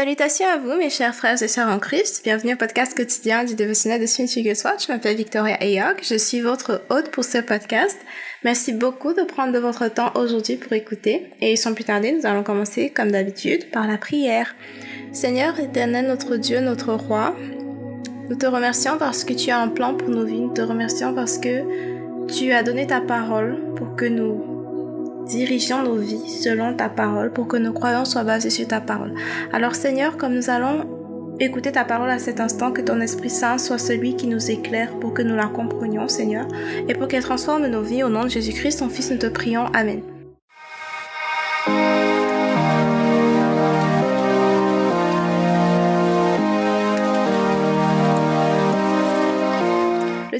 Salutations à vous, mes chers frères et sœurs en Christ. Bienvenue au podcast quotidien du dévotionnel de Smith Wigglesworth. Je m'appelle Victoria Ayok. Je suis votre hôte pour ce podcast. Merci beaucoup de prendre de votre temps aujourd'hui pour écouter. Et sans plus tarder, nous allons commencer, comme d'habitude, par la prière. Seigneur éternel, notre Dieu, notre Roi, nous te remercions parce que tu as un plan pour nos vies. Nous te remercions parce que tu as donné ta parole pour que nous dirigeons nos vies selon ta parole, pour que nos croyances soient basées sur ta parole. Alors Seigneur, comme nous allons écouter ta parole à cet instant, que ton Esprit Saint soit celui qui nous éclaire pour que nous la comprenions, Seigneur, et pour qu'elle transforme nos vies. Au nom de Jésus-Christ, ton Fils, nous te prions. Amen.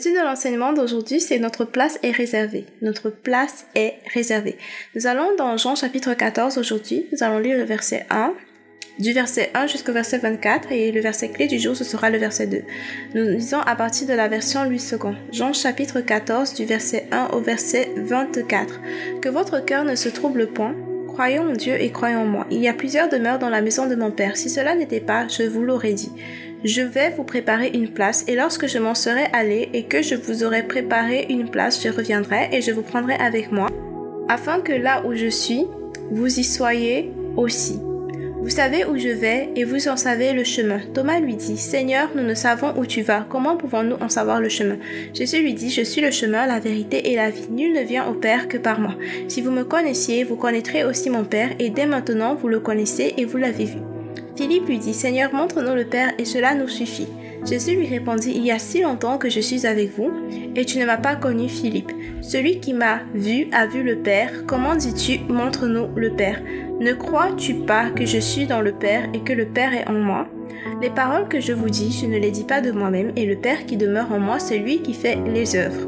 Titre de l'enseignement d'aujourd'hui, c'est Notre place est réservée. Notre place est réservée. Nous allons dans Jean chapitre 14 aujourd'hui. Nous allons lire le verset 1, du verset 1 jusqu'au verset 24 et le verset clé du jour, ce sera le verset 2. Nous lisons à partir de la version 8 secondes. Jean chapitre 14 du verset 1 au verset 24. Que votre cœur ne se trouble point. Croyons en Dieu et croyons en moi. Il y a plusieurs demeures dans la maison de mon Père. Si cela n'était pas, je vous l'aurais dit. Je vais vous préparer une place, et lorsque je m'en serai allé et que je vous aurai préparé une place, je reviendrai et je vous prendrai avec moi, afin que là où je suis, vous y soyez aussi. Vous savez où je vais et vous en savez le chemin. Thomas lui dit, Seigneur, nous ne savons où tu vas. Comment pouvons-nous en savoir le chemin? Jésus lui dit, Je suis le chemin, la vérité et la vie. Nul ne vient au Père que par moi. Si vous me connaissiez, vous connaîtrez aussi mon Père, et dès maintenant vous le connaissez et vous l'avez vu. Philippe lui dit, Seigneur, montre-nous le Père, et cela nous suffit. Jésus lui répondit, Il y a si longtemps que je suis avec vous, et tu ne m'as pas connu, Philippe. Celui qui m'a vu a vu le Père. Comment dis-tu, montre-nous le Père? Ne crois-tu pas que je suis dans le Père et que le Père est en moi? Les paroles que je vous dis, je ne les dis pas de moi-même, et le Père qui demeure en moi, c'est lui qui fait les œuvres.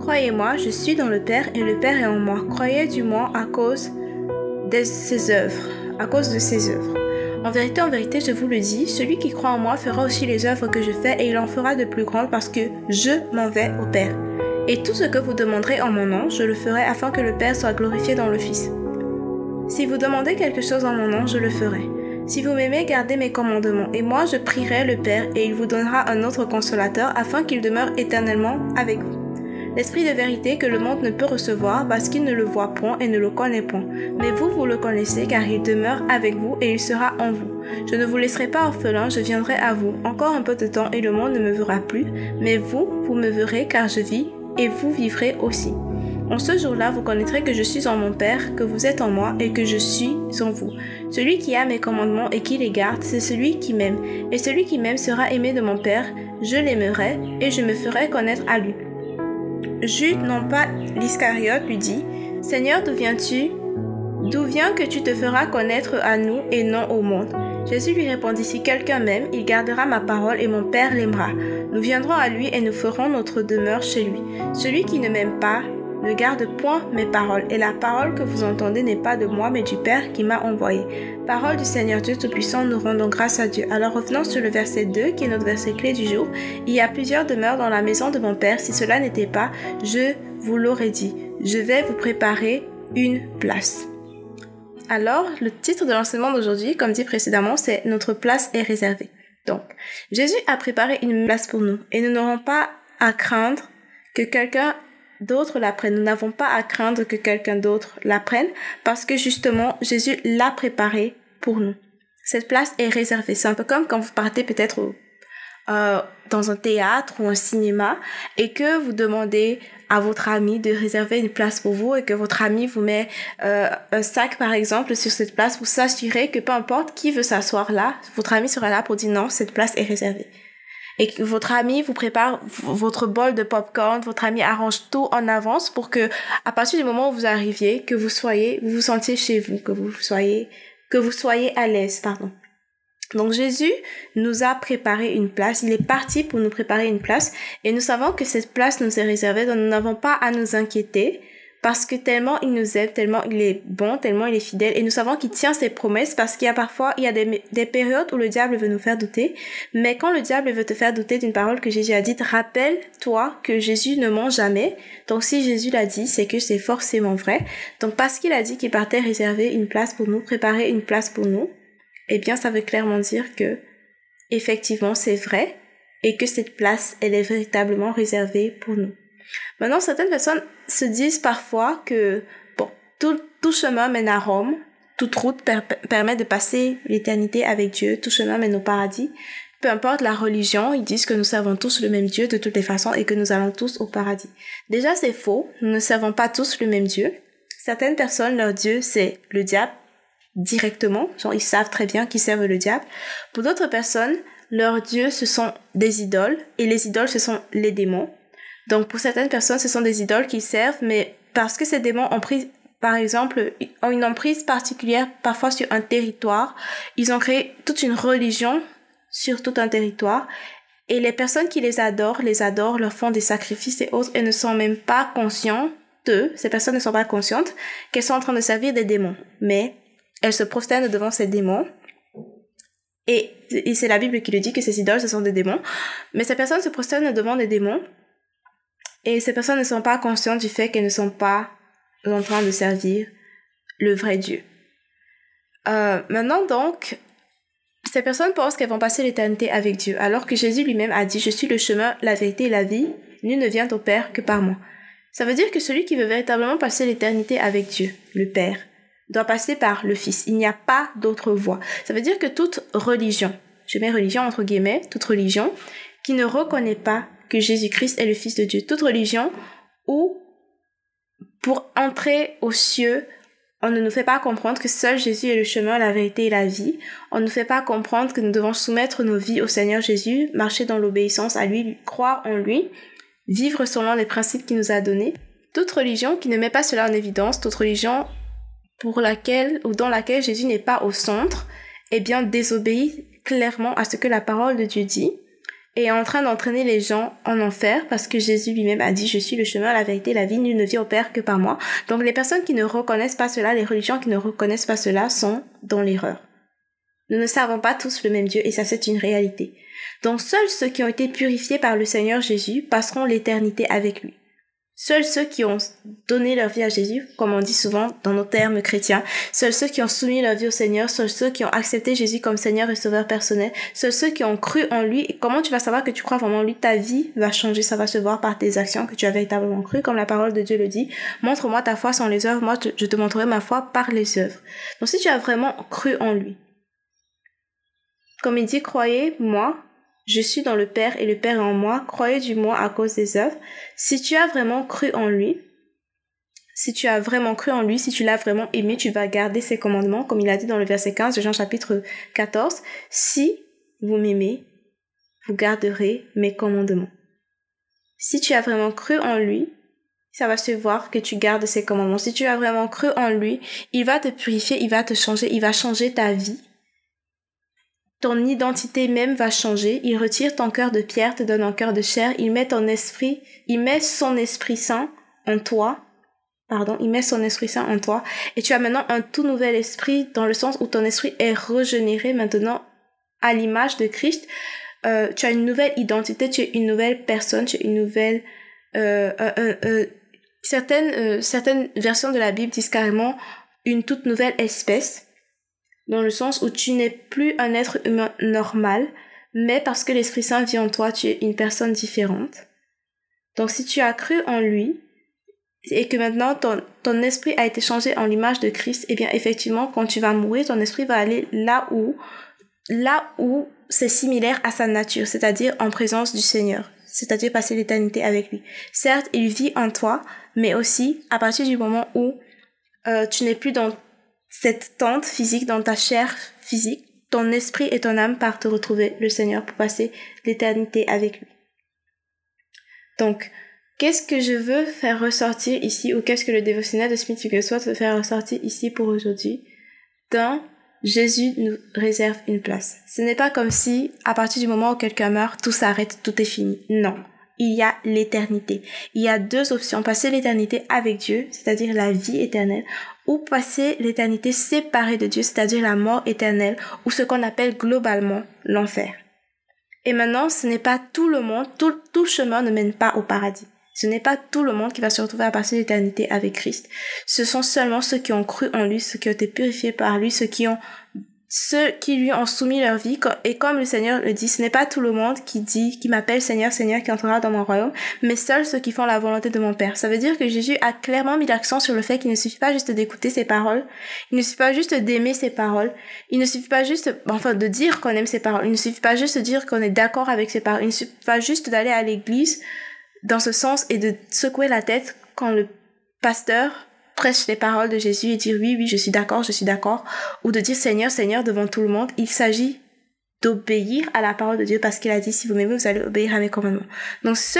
Croyez-moi, je suis dans le Père et le Père est en moi. Croyez du moins à cause de ses œuvres, à cause de ses œuvres. En vérité, en vérité, je vous le dis, celui qui croit en moi fera aussi les œuvres que je fais et il en fera de plus grandes parce que je m'en vais au Père. Et tout ce que vous demanderez en mon nom, je le ferai afin que le Père soit glorifié dans le Fils. Si vous demandez quelque chose en mon nom, je le ferai. Si vous m'aimez, gardez mes commandements, et moi je prierai le Père, et il vous donnera un autre consolateur, afin qu'il demeure éternellement avec vous l'esprit de vérité que le monde ne peut recevoir parce qu'il ne le voit point et ne le connaît point. Mais vous, vous le connaissez car il demeure avec vous et il sera en vous. Je ne vous laisserai pas orphelin, je viendrai à vous. Encore un peu de temps et le monde ne me verra plus, mais vous, vous me verrez car je vis et vous vivrez aussi. En ce jour-là, vous connaîtrez que je suis en mon Père, que vous êtes en moi et que je suis en vous. Celui qui a mes commandements et qui les garde, c'est celui qui m'aime. Et celui qui m'aime sera aimé de mon Père, je l'aimerai et je me ferai connaître à lui. Jude, non pas l'Iscariote, lui dit, Seigneur, d'où viens-tu? D'où vient que tu te feras connaître à nous et non au monde? Jésus lui répondit, Si quelqu'un m'aime, il gardera ma parole et mon Père l'aimera. Nous viendrons à lui et nous ferons notre demeure chez lui. Celui qui ne m'aime pas ne garde point mes paroles, et la parole que vous entendez n'est pas de moi, mais du Père qui m'a envoyé. Parole du Seigneur Dieu Tout-Puissant, nous rendons grâce à Dieu. Alors revenons sur le verset 2, qui est notre verset clé du jour. Il y a plusieurs demeures dans la maison de mon Père. Si cela n'était pas, je vous l'aurais dit. Je vais vous préparer une place. Alors, le titre de l'enseignement d'aujourd'hui, comme dit précédemment, c'est Notre place est réservée. Donc, Jésus a préparé une place pour nous et nous n'aurons pas à craindre que quelqu'un d'autres l'apprennent. Nous n'avons pas à craindre que quelqu'un d'autre l'apprenne parce que justement Jésus l'a préparé pour nous. Cette place est réservée. C'est un peu comme quand vous partez peut-être euh, dans un théâtre ou un cinéma et que vous demandez à votre ami de réserver une place pour vous et que votre ami vous met euh, un sac par exemple sur cette place pour s'assurer que peu importe qui veut s'asseoir là, votre ami sera là pour dire non, cette place est réservée et que votre ami vous prépare votre bol de popcorn, votre ami arrange tout en avance pour que à partir du moment où vous arriviez, que vous soyez, vous vous sentiez chez vous, que vous soyez, que vous soyez à l'aise, pardon. Donc Jésus nous a préparé une place, il est parti pour nous préparer une place. Et nous savons que cette place nous est réservée, donc nous n'avons pas à nous inquiéter parce que tellement il nous aime, tellement il est bon, tellement il est fidèle, et nous savons qu'il tient ses promesses, parce qu'il y a parfois, il y a des, des, périodes où le diable veut nous faire douter, mais quand le diable veut te faire douter d'une parole que Jésus a dite, rappelle-toi que Jésus ne ment jamais, donc si Jésus l'a dit, c'est que c'est forcément vrai, donc parce qu'il a dit qu'il partait réserver une place pour nous, préparer une place pour nous, eh bien, ça veut clairement dire que, effectivement, c'est vrai et que cette place, elle est véritablement réservée pour nous. Maintenant, certaines personnes se disent parfois que, bon, tout, tout chemin mène à Rome, toute route permet de passer l'éternité avec Dieu, tout chemin mène au paradis. Peu importe la religion, ils disent que nous servons tous le même Dieu de toutes les façons et que nous allons tous au paradis. Déjà, c'est faux. Nous ne servons pas tous le même Dieu. Certaines personnes, leur Dieu, c'est le diable directement. Ils savent très bien qu'ils servent le diable. Pour d'autres personnes, leur Dieu, ce sont des idoles et les idoles, ce sont les démons. Donc, pour certaines personnes, ce sont des idoles qu'ils servent, mais parce que ces démons ont pris par exemple, ont une emprise particulière parfois sur un territoire. Ils ont créé toute une religion sur tout un territoire. Et les personnes qui les adorent, les adorent, leur font des sacrifices et autres et ne sont même pas conscients d'eux. Ces personnes ne sont pas conscientes qu'elles sont en train de servir des démons. Mais elles se prosternent devant ces démons. Et, et c'est la Bible qui le dit que ces idoles, ce sont des démons. Mais ces personnes se prosternent devant des démons. Et ces personnes ne sont pas conscientes du fait qu'elles ne sont pas en train de servir le vrai Dieu. Euh, maintenant donc, ces personnes pensent qu'elles vont passer l'éternité avec Dieu, alors que Jésus lui-même a dit, je suis le chemin, la vérité et la vie, nul ne vient au Père que par moi. Ça veut dire que celui qui veut véritablement passer l'éternité avec Dieu, le Père, doit passer par le Fils. Il n'y a pas d'autre voie. Ça veut dire que toute religion, je mets religion entre guillemets, toute religion, qui ne reconnaît pas que Jésus-Christ est le Fils de Dieu, toute religion où pour entrer aux cieux, on ne nous fait pas comprendre que seul Jésus est le chemin, la vérité et la vie. On ne nous fait pas comprendre que nous devons soumettre nos vies au Seigneur Jésus, marcher dans l'obéissance à lui, croire en lui, vivre selon les principes qu'il nous a donnés. Toute religion qui ne met pas cela en évidence, toute religion pour laquelle ou dans laquelle Jésus n'est pas au centre, eh bien désobéit clairement à ce que la parole de Dieu dit et en train d'entraîner les gens en enfer parce que Jésus lui-même a dit je suis le chemin, la vérité, la vie, nul ne vient au Père que par moi. Donc les personnes qui ne reconnaissent pas cela, les religions qui ne reconnaissent pas cela sont dans l'erreur. Nous ne servons pas tous le même Dieu et ça c'est une réalité. Donc seuls ceux qui ont été purifiés par le Seigneur Jésus passeront l'éternité avec lui. Seuls ceux qui ont donné leur vie à Jésus, comme on dit souvent dans nos termes chrétiens, seuls ceux qui ont soumis leur vie au Seigneur, seuls ceux qui ont accepté Jésus comme Seigneur et Sauveur personnel, seuls ceux qui ont cru en lui. Et comment tu vas savoir que tu crois vraiment en lui? Ta vie va changer, ça va se voir par tes actions que tu as véritablement cru, comme la parole de Dieu le dit. Montre-moi ta foi sans les œuvres, moi je te montrerai ma foi par les œuvres. Donc si tu as vraiment cru en lui, comme il dit, croyez moi, je suis dans le Père et le Père est en moi, croyez du moi à cause des œuvres. Si tu as vraiment cru en lui, si tu as vraiment cru en lui, si tu l'as vraiment aimé, tu vas garder ses commandements, comme il a dit dans le verset 15 de Jean chapitre 14. Si vous m'aimez, vous garderez mes commandements. Si tu as vraiment cru en lui, ça va se voir que tu gardes ses commandements. Si tu as vraiment cru en lui, il va te purifier, il va te changer, il va changer ta vie ton identité même va changer. Il retire ton cœur de pierre, te donne un cœur de chair. Il met ton esprit, il met son esprit saint en toi. Pardon, il met son esprit saint en toi. Et tu as maintenant un tout nouvel esprit dans le sens où ton esprit est régénéré maintenant à l'image de Christ. Euh, tu as une nouvelle identité, tu es une nouvelle personne, tu es une nouvelle... Euh, euh, euh certaines, certaines versions de la Bible disent carrément une toute nouvelle espèce dans le sens où tu n'es plus un être humain normal, mais parce que l'Esprit Saint vit en toi, tu es une personne différente. Donc si tu as cru en lui, et que maintenant ton, ton esprit a été changé en l'image de Christ, eh bien effectivement, quand tu vas mourir, ton esprit va aller là où, là où c'est similaire à sa nature, c'est-à-dire en présence du Seigneur, c'est-à-dire passer l'éternité avec lui. Certes, il vit en toi, mais aussi à partir du moment où euh, tu n'es plus dans cette tente physique dans ta chair physique, ton esprit et ton âme partent retrouver le Seigneur pour passer l'éternité avec lui. Donc, qu'est-ce que je veux faire ressortir ici ou qu'est-ce que le dévotionnel de Smith Wigglesworth veut faire ressortir ici pour aujourd'hui? D'un, Jésus nous réserve une place. Ce n'est pas comme si, à partir du moment où quelqu'un meurt, tout s'arrête, tout est fini. Non il y a l'éternité. Il y a deux options. Passer l'éternité avec Dieu, c'est-à-dire la vie éternelle, ou passer l'éternité séparée de Dieu, c'est-à-dire la mort éternelle, ou ce qu'on appelle globalement l'enfer. Et maintenant, ce n'est pas tout le monde, tout, tout chemin ne mène pas au paradis. Ce n'est pas tout le monde qui va se retrouver à passer l'éternité avec Christ. Ce sont seulement ceux qui ont cru en lui, ceux qui ont été purifiés par lui, ceux qui ont ceux qui lui ont soumis leur vie. Et comme le Seigneur le dit, ce n'est pas tout le monde qui dit, qui m'appelle Seigneur, Seigneur, qui entrera dans mon royaume, mais seuls ceux qui font la volonté de mon Père. Ça veut dire que Jésus a clairement mis l'accent sur le fait qu'il ne suffit pas juste d'écouter ses paroles, il ne suffit pas juste d'aimer ses paroles, il ne suffit pas juste, enfin, de dire qu'on aime ses paroles, il ne suffit pas juste de dire qu'on est d'accord avec ses paroles, il ne suffit pas juste d'aller à l'église dans ce sens et de secouer la tête quand le pasteur prêche les paroles de Jésus et dire oui, oui, je suis d'accord, je suis d'accord, ou de dire Seigneur, Seigneur devant tout le monde, il s'agit d'obéir à la parole de Dieu parce qu'il a dit si vous m'aimez, vous allez obéir à mes commandements. Donc ce,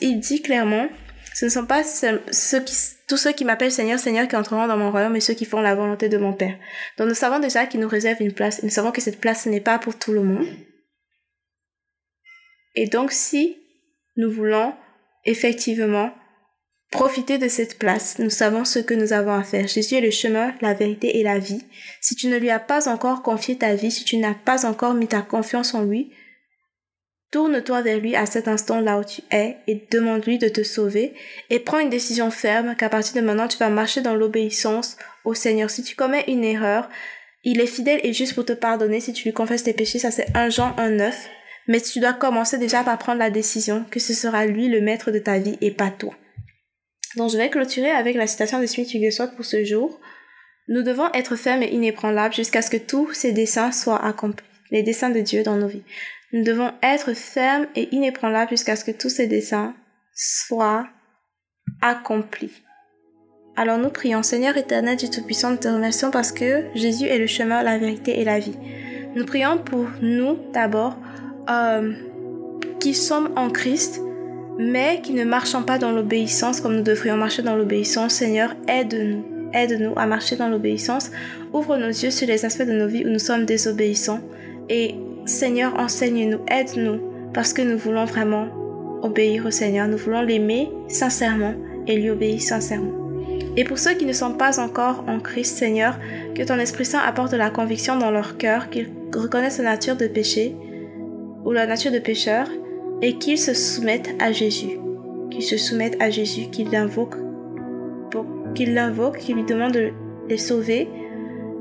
il dit clairement, ce ne sont pas ceux qui, tous ceux qui m'appellent Seigneur, Seigneur qui entreront dans mon royaume, mais ceux qui font la volonté de mon Père. Donc nous savons déjà qu'il nous réserve une place. Nous savons que cette place n'est pas pour tout le monde. Et donc si nous voulons effectivement Profitez de cette place. Nous savons ce que nous avons à faire. Jésus est le chemin, la vérité et la vie. Si tu ne lui as pas encore confié ta vie, si tu n'as pas encore mis ta confiance en lui, tourne-toi vers lui à cet instant là où tu es et demande-lui de te sauver et prends une décision ferme qu'à partir de maintenant tu vas marcher dans l'obéissance au Seigneur. Si tu commets une erreur, il est fidèle et juste pour te pardonner si tu lui confesses tes péchés. Ça c'est un Jean 1.9. Mais tu dois commencer déjà par prendre la décision que ce sera lui le maître de ta vie et pas toi. Donc je vais clôturer avec la citation de Smith Wigglesworth pour ce jour. Nous devons être fermes et inébranlables jusqu'à ce que tous ces desseins soient accomplis, les desseins de Dieu dans nos vies. Nous devons être fermes et inébranlables jusqu'à ce que tous ces desseins soient accomplis. Alors nous prions, Seigneur éternel Dieu Tout-Puissant, nous te remercions parce que Jésus est le chemin, la vérité et la vie. Nous prions pour nous d'abord, euh, qui sommes en Christ, mais qui ne marchons pas dans l'obéissance comme nous devrions marcher dans l'obéissance. Seigneur, aide-nous. Aide-nous à marcher dans l'obéissance. Ouvre nos yeux sur les aspects de nos vies où nous sommes désobéissants. Et Seigneur, enseigne-nous, aide-nous, parce que nous voulons vraiment obéir au Seigneur. Nous voulons l'aimer sincèrement et lui obéir sincèrement. Et pour ceux qui ne sont pas encore en Christ, Seigneur, que ton Esprit Saint apporte la conviction dans leur cœur, qu'ils reconnaissent la nature de péché ou la nature de pécheur et qu'ils se soumettent à Jésus, qu'ils se soumettent à Jésus, qu'ils l'invoquent, qu'ils l'invoquent, qu'ils lui demandent de les sauver,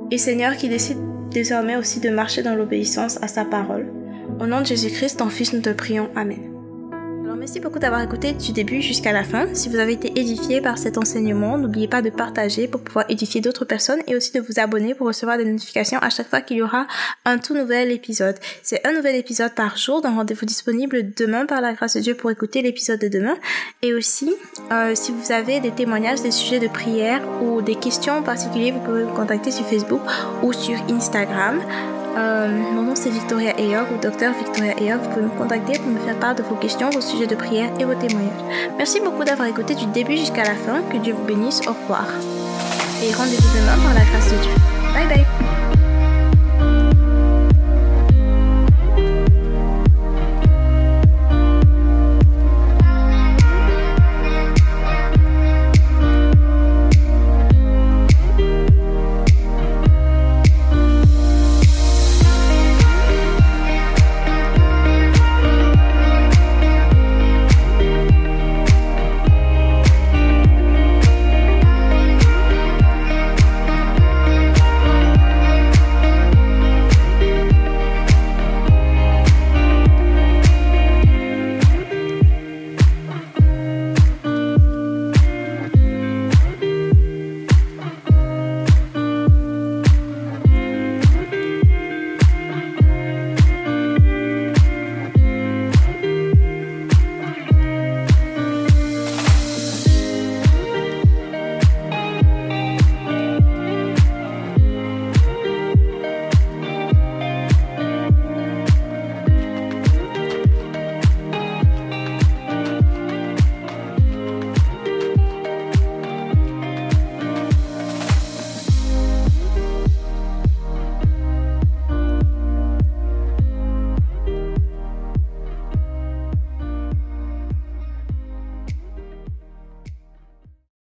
et Seigneur, qu'il décide désormais aussi de marcher dans l'obéissance à sa parole. Au nom de Jésus-Christ, ton Fils, nous te prions. Amen. Merci beaucoup d'avoir écouté du début jusqu'à la fin. Si vous avez été édifié par cet enseignement, n'oubliez pas de partager pour pouvoir édifier d'autres personnes et aussi de vous abonner pour recevoir des notifications à chaque fois qu'il y aura un tout nouvel épisode. C'est un nouvel épisode par jour, d'un rendez-vous disponible demain par la grâce de Dieu pour écouter l'épisode de demain. Et aussi, euh, si vous avez des témoignages, des sujets de prière ou des questions en particulier, vous pouvez me contacter sur Facebook ou sur Instagram. Euh, mon nom c'est Victoria Eyog ou Docteur Victoria Eyog. Vous pouvez me contacter pour me faire part de vos questions, vos sujets de prière et vos témoignages. Merci beaucoup d'avoir écouté du début jusqu'à la fin. Que Dieu vous bénisse. Au revoir. Et rendez-vous demain par la grâce